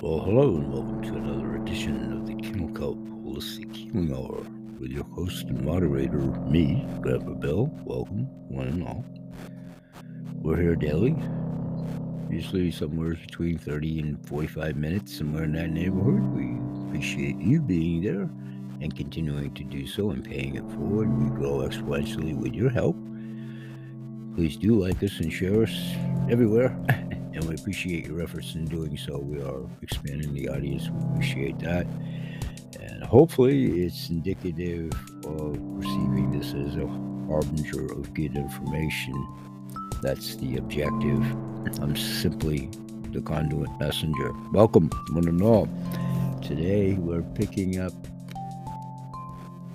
Well, hello and welcome to another edition of the Chemical Holistic Healing Hour with your host and moderator, me, Grandpa Bill. Welcome, one and all. We're here daily, usually somewhere between 30 and 45 minutes, somewhere in that neighborhood. We appreciate you being there and continuing to do so and paying it forward. We grow exponentially with your help. Please do like us and share us everywhere. and we appreciate your efforts in doing so. We are expanding the audience. We appreciate that. And hopefully, it's indicative of perceiving this as a harbinger of good information. That's the objective. I'm simply the conduit messenger. Welcome, one and all. Today, we're picking up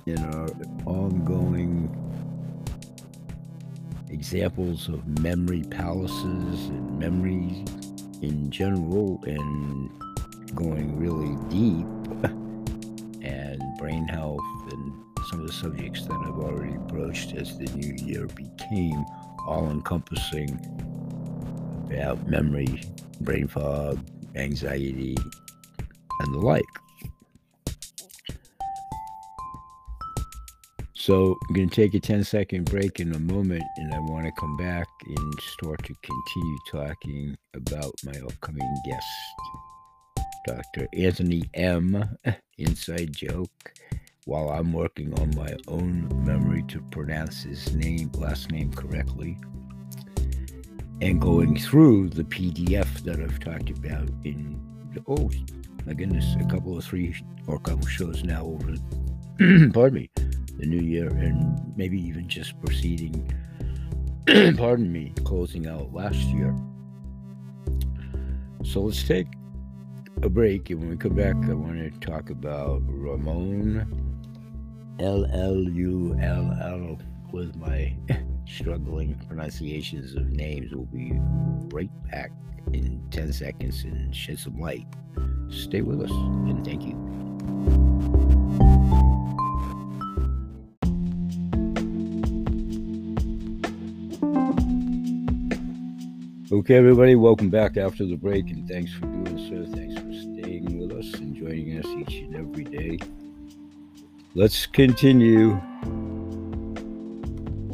in our ongoing examples of memory palaces and memories in general and going really deep and brain health and some of the subjects that I've already broached as the new year became all encompassing about memory, brain fog, anxiety, and the like. So I'm going to take a 10 second break in a moment, and I want to come back and start to continue talking about my upcoming guest, Dr. Anthony M. Inside joke. While I'm working on my own memory to pronounce his name, last name correctly, and going through the PDF that I've talked about in oh my goodness, a couple of three or a couple shows now over. pardon me the new year and maybe even just proceeding, pardon me, closing out last year. So let's take a break, and when we come back, I want to talk about Ramon L L U L L with my struggling pronunciations of names. We'll be right back in 10 seconds and shed some light. Stay with us, and thank you. Okay, everybody, welcome back after the break, and thanks for doing so. Thanks for staying with us and joining us each and every day. Let's continue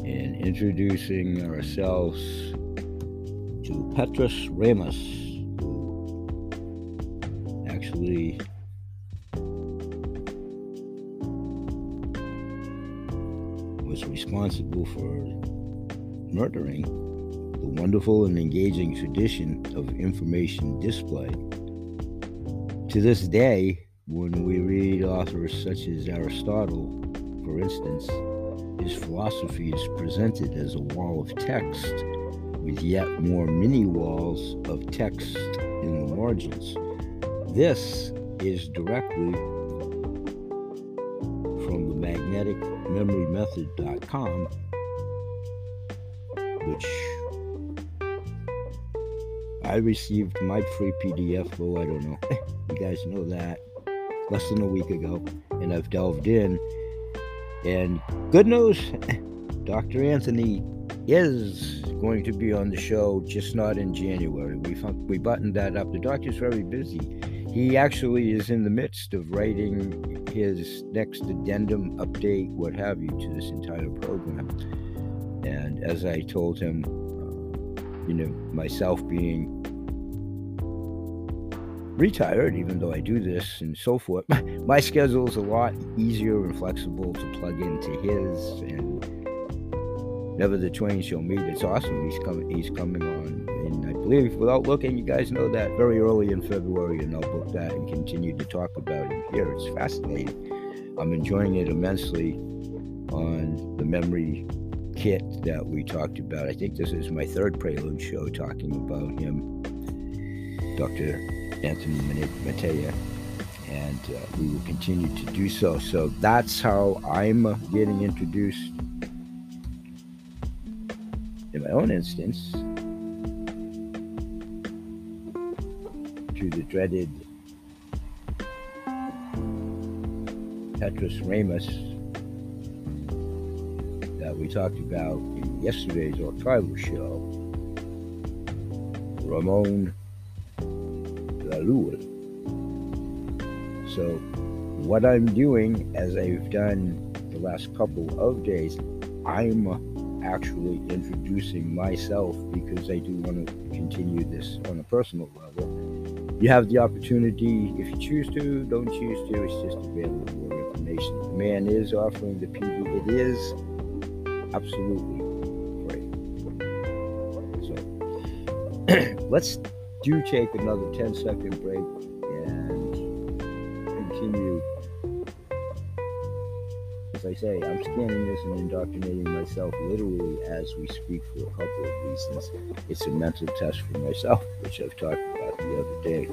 in introducing ourselves to Petrus Ramus, who actually was responsible for murdering wonderful and engaging tradition of information display. To this day, when we read authors such as Aristotle, for instance, his philosophy is presented as a wall of text with yet more mini walls of text in the margins. This is directly from the magneticmemorymethod.com, which I received my free PDF. Oh, I don't know. you guys know that. Less than a week ago. And I've delved in. And good news Dr. Anthony is going to be on the show, just not in January. We, we buttoned that up. The doctor's very busy. He actually is in the midst of writing his next addendum, update, what have you, to this entire program. And as I told him, you know, myself being retired, even though I do this and so forth, my schedule is a lot easier and flexible to plug into his. And never the twain shall meet. It's awesome. He's coming. He's coming on, and I believe, without looking, you guys know that very early in February, and I'll book that and continue to talk about him here. It's fascinating. I'm enjoying it immensely on the memory kit that we talked about. I think this is my third prelude show talking about him, Dr. Anthony Matea, and uh, we will continue to do so. So that's how I'm getting introduced in my own instance to the dreaded Petrus Ramus we talked about in yesterday's archival show, Ramon Lalul. So, what I'm doing, as I've done the last couple of days, I'm actually introducing myself because I do want to continue this on a personal level. You have the opportunity, if you choose to, don't choose to, it's just available information. The man is offering the PD, it is absolutely. So let's do take another 10 second break and continue as I say, I'm scanning this and indoctrinating myself literally as we speak for a couple of reasons. It's a mental test for myself, which I've talked about the other day.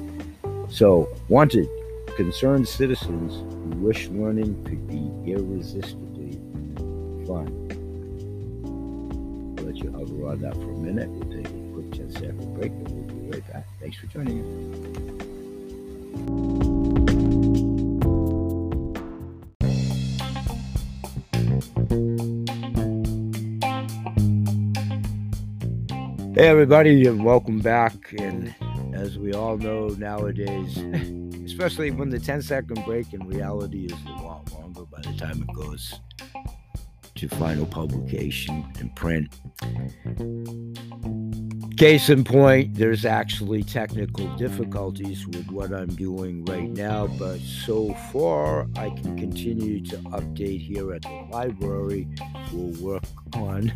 So, wanted concerned citizens who wish learning could be irresistibly fun. You hover on that for a minute. We'll take a quick 10 second break and we'll be right back. Thanks for joining us. Hey, everybody, and welcome back. And as we all know nowadays, especially when the 10 second break in reality is a lot longer by the time it goes to final publication and print. Case in point, there's actually technical difficulties with what I'm doing right now, but so far I can continue to update here at the library. We'll work on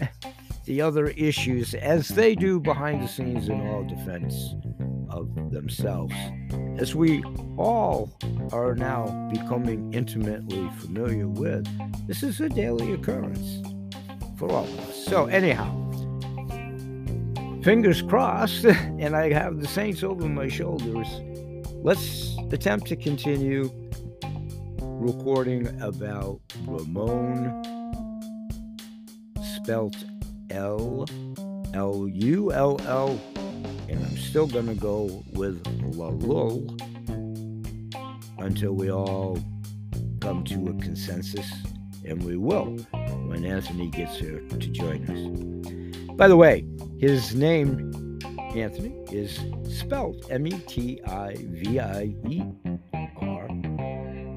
the other issues as they do behind the scenes in all defense of themselves. As we all are now becoming intimately familiar with, this is a daily occurrence for all of us. So, anyhow, fingers crossed, and I have the Saints over my shoulders. Let's attempt to continue recording about Ramon, spelt L L U L L, and I'm still gonna go with Lalul until we all come to a consensus, and we will when Anthony gets here to join us. By the way, his name, Anthony, is spelled M E T I V I E R.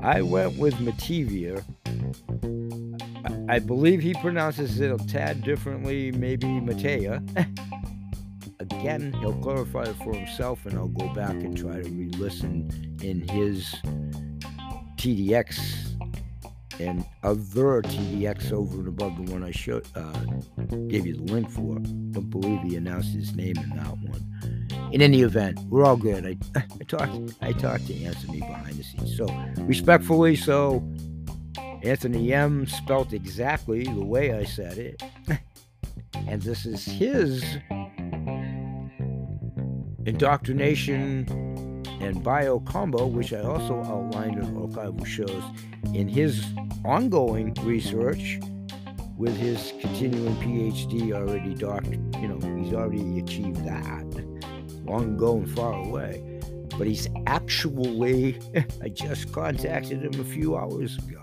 I went with Mativier I believe he pronounces it a tad differently, maybe Matea. Again, he'll clarify it for himself, and I'll go back and try to re listen in his TEDx and other TEDx over and above the one I showed, uh, gave you the link for. Don't believe he announced his name in that one. In any event, we're all good. I, I talked I talked to Anthony behind the scenes, so respectfully, so Anthony M spelt exactly the way I said it. and this is his indoctrination and bio combo, which I also outlined in archival shows in his ongoing research with his continuing PhD already doctored. You know, he's already achieved that long ago and far away. But he's actually, I just contacted him a few hours ago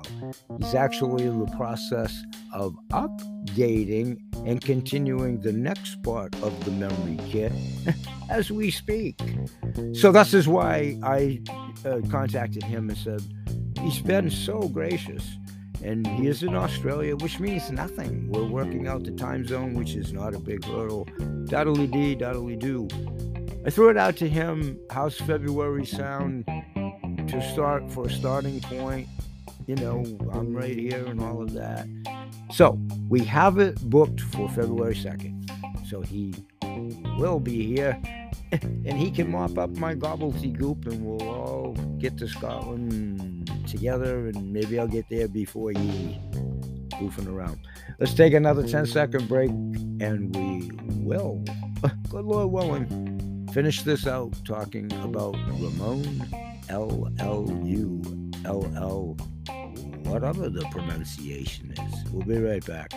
He's actually in the process of updating and continuing the next part of the memory kit as we speak. So this is why I uh, contacted him and said, He's been so gracious. And he is in Australia, which means nothing. We're working out the time zone, which is not a big hurdle. Daddly dee, daddly do. I threw it out to him. How's February sound to start for a starting point? you know, I'm right here and all of that. So we have it booked for February 2nd. So he will be here and he can mop up my gobbledygook and we'll all get to Scotland together and maybe I'll get there before he goofing around. Let's take another 10 second break and we will, good Lord willing, finish this out talking about Ramon L L U L L whatever the pronunciation is. We'll be right back.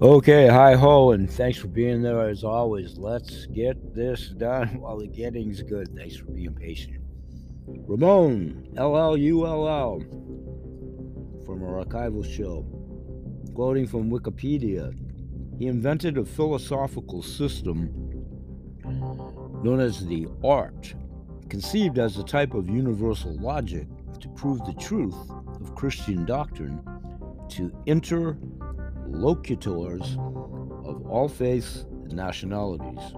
Okay, hi ho, and thanks for being there as always. Let's get this done while the getting's good. Thanks for being patient. Ramon, L L U L L, from our archival show, quoting from Wikipedia. He invented a philosophical system known as the art, conceived as a type of universal logic to prove the truth of Christian doctrine to interlocutors of all faiths and nationalities.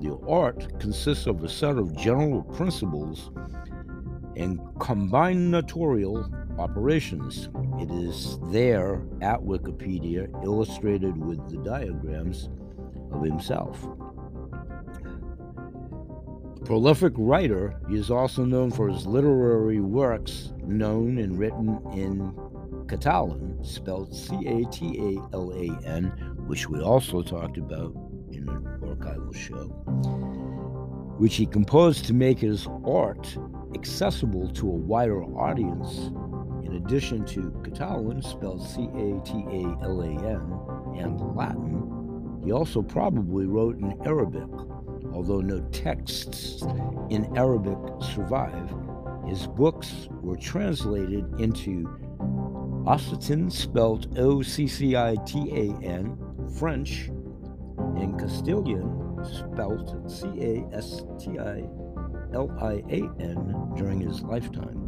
The art consists of a set of general principles and combinatorial operations. It is there at Wikipedia, illustrated with the diagrams of himself. Prolific writer, he is also known for his literary works, known and written in Catalan, spelled C A T A L A N, which we also talked about in an archival show, which he composed to make his art accessible to a wider audience. In addition to Catalan, spelled C A T A L A N, and Latin, he also probably wrote in Arabic, although no texts in Arabic survive. His books were translated into Occitan, spelled O C C I T A N, French, and Castilian, spelled C A S T I L I A N, during his lifetime.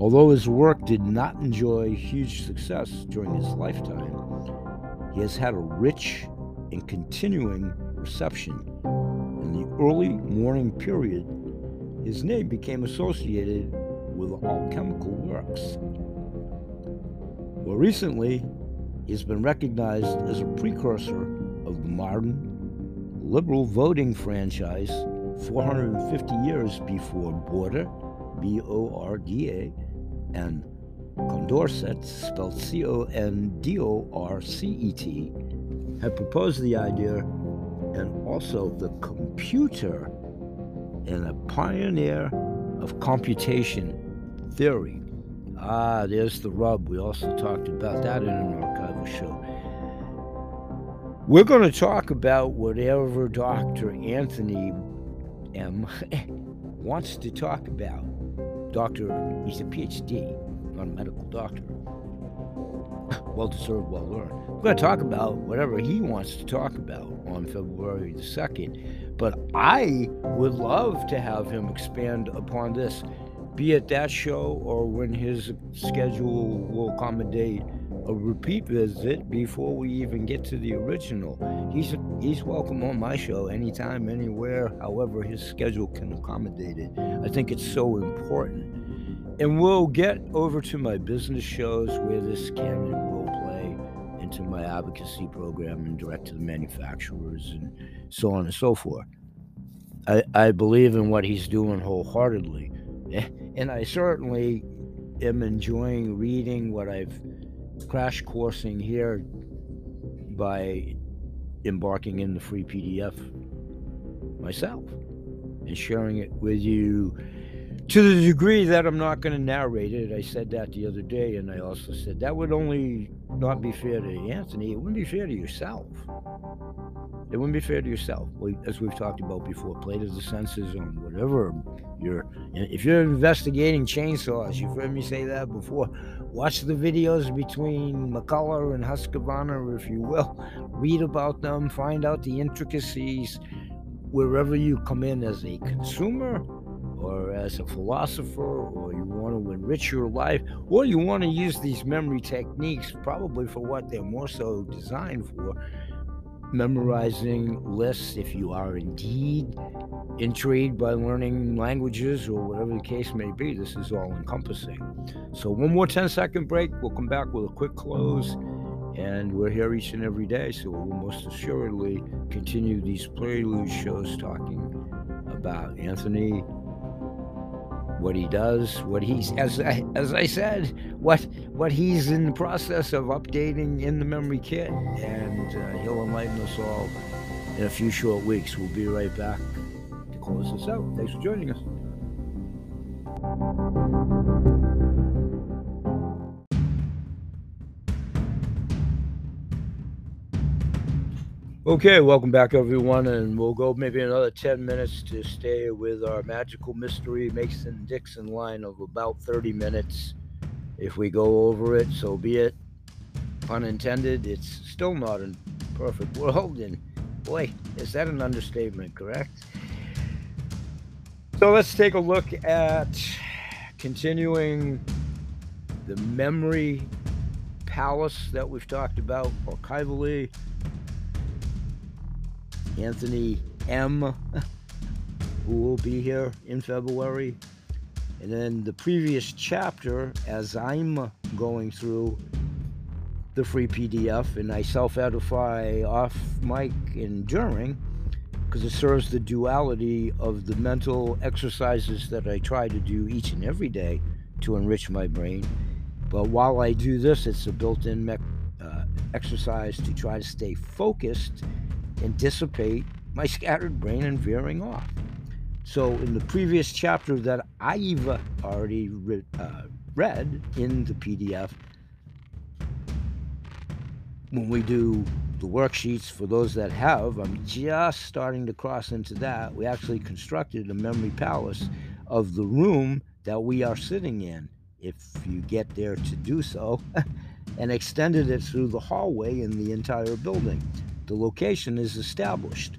Although his work did not enjoy huge success during his lifetime, he has had a rich and continuing reception. In the early modern period, his name became associated with alchemical works. More recently, he has been recognized as a precursor of the modern liberal voting franchise 450 years before Borda, B O R D A, and Condorcet, spelled C O N D O R C E T, had proposed the idea and also the computer and a pioneer of computation theory. Ah, there's the rub. We also talked about that in an archival show. We're going to talk about whatever Dr. Anthony M wants to talk about. Doctor, he's a PhD, not a medical doctor. Well deserved, well learned. We're going to talk about whatever he wants to talk about on February the 2nd. But I would love to have him expand upon this be it that show or when his schedule will accommodate a repeat visit before we even get to the original. He's he's welcome on my show anytime, anywhere, however his schedule can accommodate it. I think it's so important. And we'll get over to my business shows where this can and will play into my advocacy program and direct to the manufacturers and so on and so forth. I, I believe in what he's doing wholeheartedly. And I certainly am enjoying reading what I've crash coursing here by embarking in the free PDF myself and sharing it with you to the degree that I'm not going to narrate it. I said that the other day, and I also said that would only not be fair to Anthony. It wouldn't be fair to yourself. It wouldn't be fair to yourself, as we've talked about before. Play to the senses on whatever you're. If you're investigating chainsaws, you've heard me say that before. Watch the videos between McCulloch and Husqvarna, if you will. Read about them. Find out the intricacies. Wherever you come in as a consumer, or as a philosopher, or you want to enrich your life, or you want to use these memory techniques probably for what they're more so designed for memorizing lists if you are indeed intrigued by learning languages or whatever the case may be. This is all encompassing. So, one more 10 second break. We'll come back with a quick close. And we're here each and every day. So, we'll most assuredly continue these prelude shows talking about Anthony what he does, what he's as I, as I said, what what he's in the process of updating in the memory kit, and uh, he'll enlighten us all in a few short weeks. We'll be right back close this out. Thanks for joining us. Okay, welcome back, everyone, and we'll go maybe another 10 minutes to stay with our magical mystery Mason Dixon line of about 30 minutes. If we go over it, so be it. Pun intended, it's still not a perfect world, and boy, is that an understatement, correct? So let's take a look at continuing the memory palace that we've talked about archivally Anthony M, who will be here in February. And then the previous chapter, as I'm going through the free PDF and I self edify off mic and during, because it serves the duality of the mental exercises that I try to do each and every day to enrich my brain. But while I do this, it's a built in uh, exercise to try to stay focused and dissipate my scattered brain and veering off. So, in the previous chapter that I've already re- uh, read in the PDF, when we do the worksheets for those that have, I'm just starting to cross into that. We actually constructed a memory palace of the room that we are sitting in, if you get there to do so, and extended it through the hallway in the entire building. The location is established.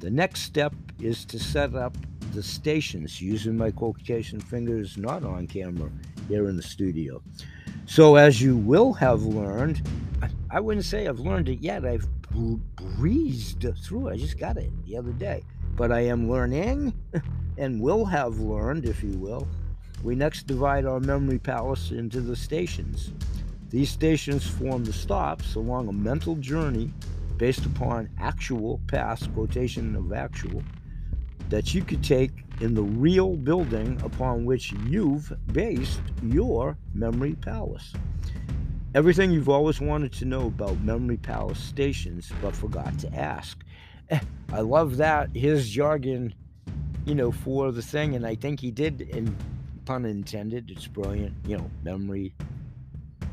The next step is to set up the stations using my quotation fingers not on camera here in the studio. So, as you will have learned, I wouldn't say I've learned it yet. I've breezed through it. I just got it the other day. But I am learning and will have learned, if you will. We next divide our memory palace into the stations. These stations form the stops along a mental journey based upon actual past quotation of actual that you could take in the real building upon which you've based your memory palace. Everything you've always wanted to know about memory palace stations but forgot to ask. Eh, I love that his jargon, you know, for the thing, and I think he did, in pun intended. It's brilliant, you know, memory.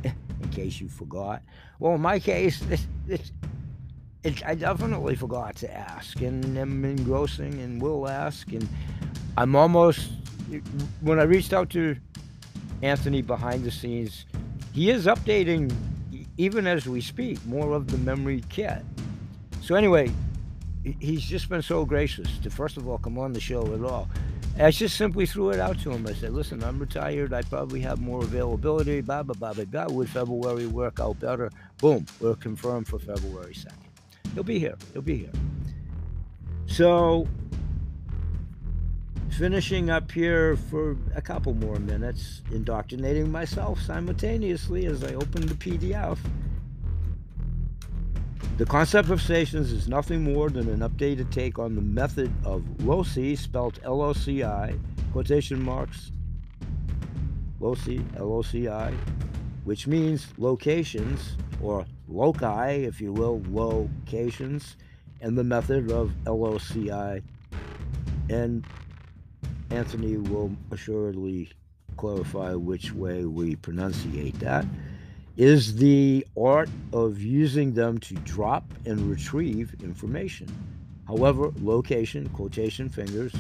Eh, in case you forgot. Well, in my case, this, this it, I definitely forgot to ask, and I'm engrossing, and will ask, and I'm almost. When I reached out to Anthony behind the scenes, he is updating, even as we speak, more of the memory kit. So anyway, he's just been so gracious to first of all come on the show at all. I just simply threw it out to him. I said, "Listen, I'm retired. I probably have more availability. Blah blah blah blah blah. Would February work out better? Boom, we're confirmed for February 2nd. He'll be here. He'll be here. So, finishing up here for a couple more minutes, indoctrinating myself simultaneously as I open the PDF. The concept of stations is nothing more than an updated take on the method of LOCI, spelled L O C I, quotation marks, LOCI, L O C I, which means locations or loci, if you will, locations, and the method of LOCI. And Anthony will assuredly clarify which way we pronunciate that. Is the art of using them to drop and retrieve information. However, location, quotation fingers,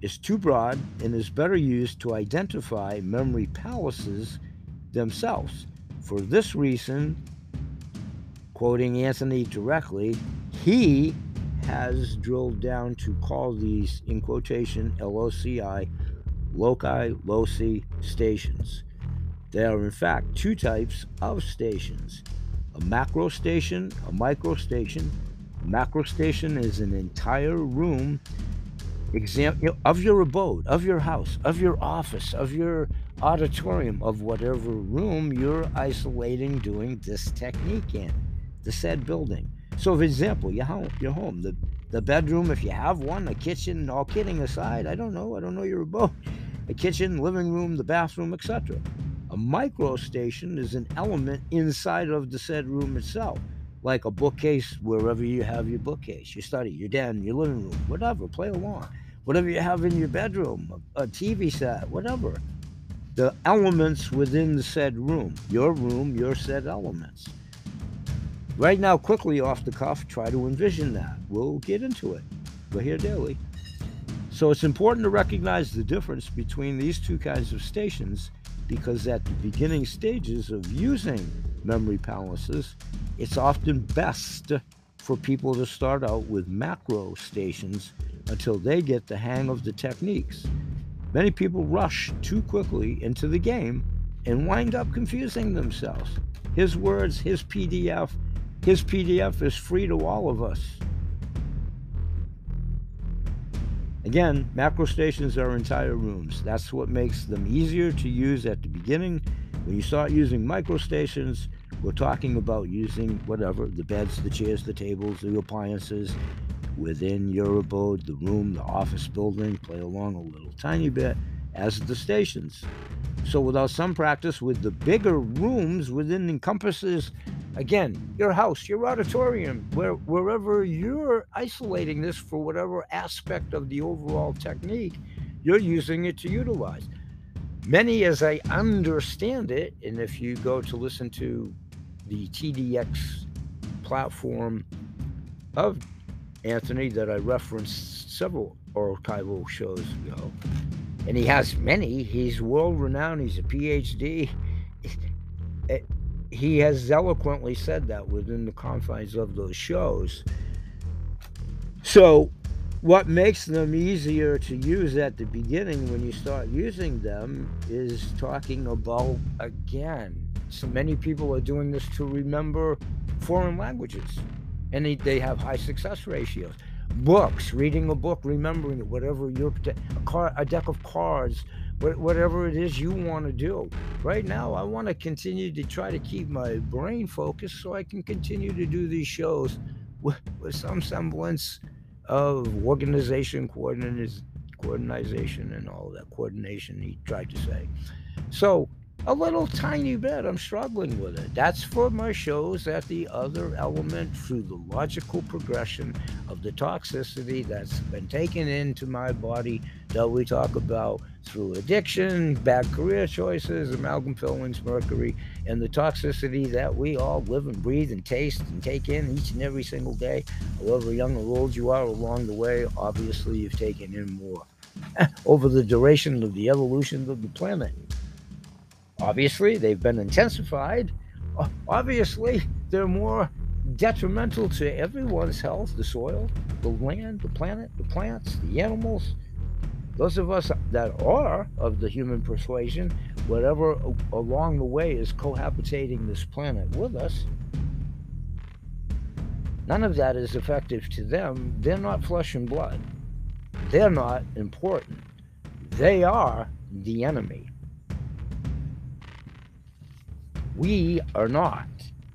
is too broad and is better used to identify memory palaces themselves. For this reason, quoting Anthony directly, he has drilled down to call these, in quotation, LOCI, loci loci stations. There are, in fact, two types of stations a macro station, a micro station. A macro station is an entire room exam- of your abode, of your house, of your office, of your auditorium, of whatever room you're isolating doing this technique in the said building. So, for example, your home, your home, the the bedroom, if you have one, a kitchen, all kidding aside, I don't know, I don't know your abode, a kitchen, living room, the bathroom, etc. A micro station is an element inside of the said room itself, like a bookcase wherever you have your bookcase, your study, your den, your living room, whatever, play along. Whatever you have in your bedroom, a, a TV set, whatever. The elements within the said room, your room, your said elements. Right now, quickly off the cuff, try to envision that. We'll get into it. We're here daily. So it's important to recognize the difference between these two kinds of stations because at the beginning stages of using memory palaces, it's often best for people to start out with macro stations until they get the hang of the techniques. Many people rush too quickly into the game and wind up confusing themselves. His words, his PDF, his PDF is free to all of us. Again, macro stations are entire rooms. That's what makes them easier to use at the beginning. When you start using micro stations, we're talking about using whatever the beds, the chairs, the tables, the appliances within your abode, the room, the office building, play along a little tiny bit as the stations. So, without some practice with the bigger rooms within encompasses Again, your house, your auditorium, where, wherever you're isolating this for whatever aspect of the overall technique, you're using it to utilize. Many, as I understand it, and if you go to listen to the TEDx platform of Anthony that I referenced several archival shows ago, and he has many, he's world renowned, he's a PhD eh, he has eloquently said that within the confines of those shows. So, what makes them easier to use at the beginning when you start using them is talking about, again, so many people are doing this to remember foreign languages, and they, they have high success ratios. Books, reading a book, remembering it, whatever your a, car, a deck of cards, whatever it is you want to do. Right now, I want to continue to try to keep my brain focused so I can continue to do these shows with, with some semblance of organization, coordination, coordination, and all that coordination he tried to say. So a little tiny bit. I'm struggling with it. That's for my shows that the other element through the logical progression of the toxicity that's been taken into my body that we talk about through addiction, bad career choices, amalgam fillings, mercury, and the toxicity that we all live and breathe and taste and take in each and every single day. However young or old you are along the way, obviously you've taken in more over the duration of the evolution of the planet. Obviously, they've been intensified. Obviously, they're more detrimental to everyone's health the soil, the land, the planet, the plants, the animals. Those of us that are of the human persuasion, whatever along the way is cohabitating this planet with us, none of that is effective to them. They're not flesh and blood. They're not important. They are the enemy. We are not.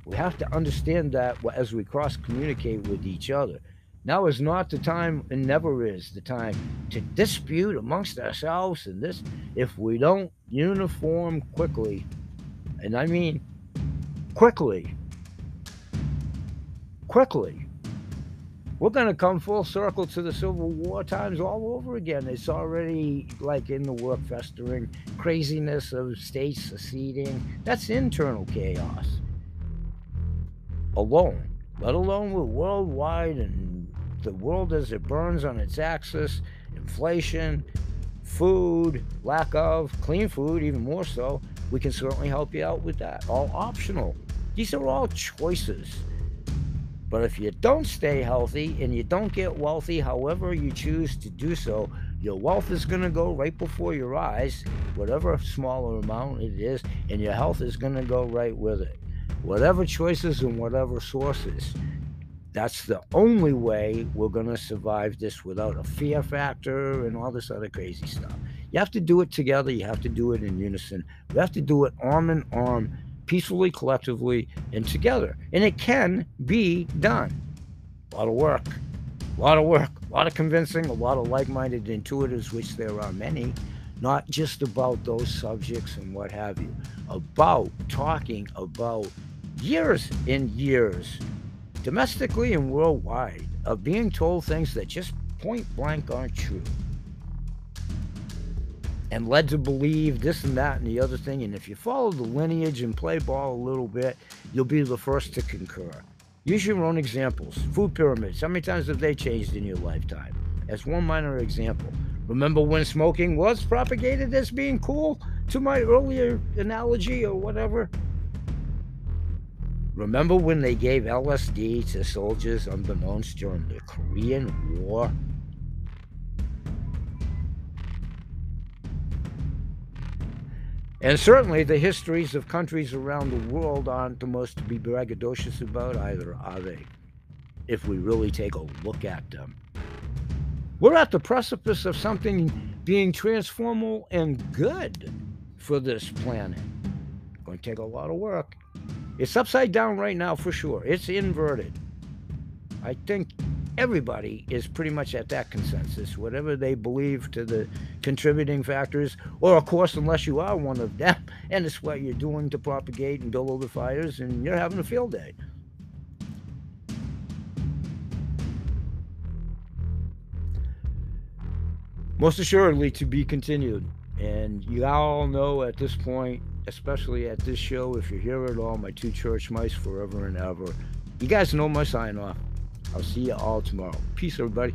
We have to understand that as we cross communicate with each other. Now is not the time, and never is the time, to dispute amongst ourselves. And this, if we don't uniform quickly, and I mean quickly, quickly, we're going to come full circle to the Civil War times all over again. It's already like in the work festering craziness of states seceding. That's internal chaos alone, let alone with worldwide and the world as it burns on its axis, inflation, food, lack of clean food, even more so. We can certainly help you out with that. All optional. These are all choices. But if you don't stay healthy and you don't get wealthy, however you choose to do so, your wealth is going to go right before your eyes, whatever smaller amount it is, and your health is going to go right with it. Whatever choices and whatever sources, that's the only way we're going to survive this without a fear factor and all this other crazy stuff. You have to do it together. You have to do it in unison. We have to do it arm in arm peacefully, collectively, and together. And it can be done. A lot of work, a lot of work, a lot of convincing, a lot of like minded intuitives, which there are many, not just about those subjects and what have you, about talking about years and years, domestically and worldwide, of being told things that just point blank aren't true and led to believe this and that and the other thing. And if you follow the lineage and play ball a little bit, you'll be the first to concur. Use your own examples. Food pyramids. How many times have they changed in your lifetime? As one minor example. Remember when smoking was propagated as being cool? To my earlier analogy or whatever? Remember when they gave LSD to soldiers unbeknownst during the Korean War? And certainly the histories of countries around the world aren't the most to be braggadocious about either, are they? If we really take a look at them. We're at the precipice of something being transformal and good for this planet. Going to take a lot of work. It's upside down right now for sure. It's inverted. I think everybody is pretty much at that consensus, whatever they believe to the contributing factors, or of course, unless you are one of them, and it's what you're doing to propagate and build all the fires, and you're having a field day. Most assuredly to be continued. And you all know at this point, especially at this show, if you're here at all, my two church mice forever and ever. You guys know my sign off. I'll see you all tomorrow. Peace, everybody.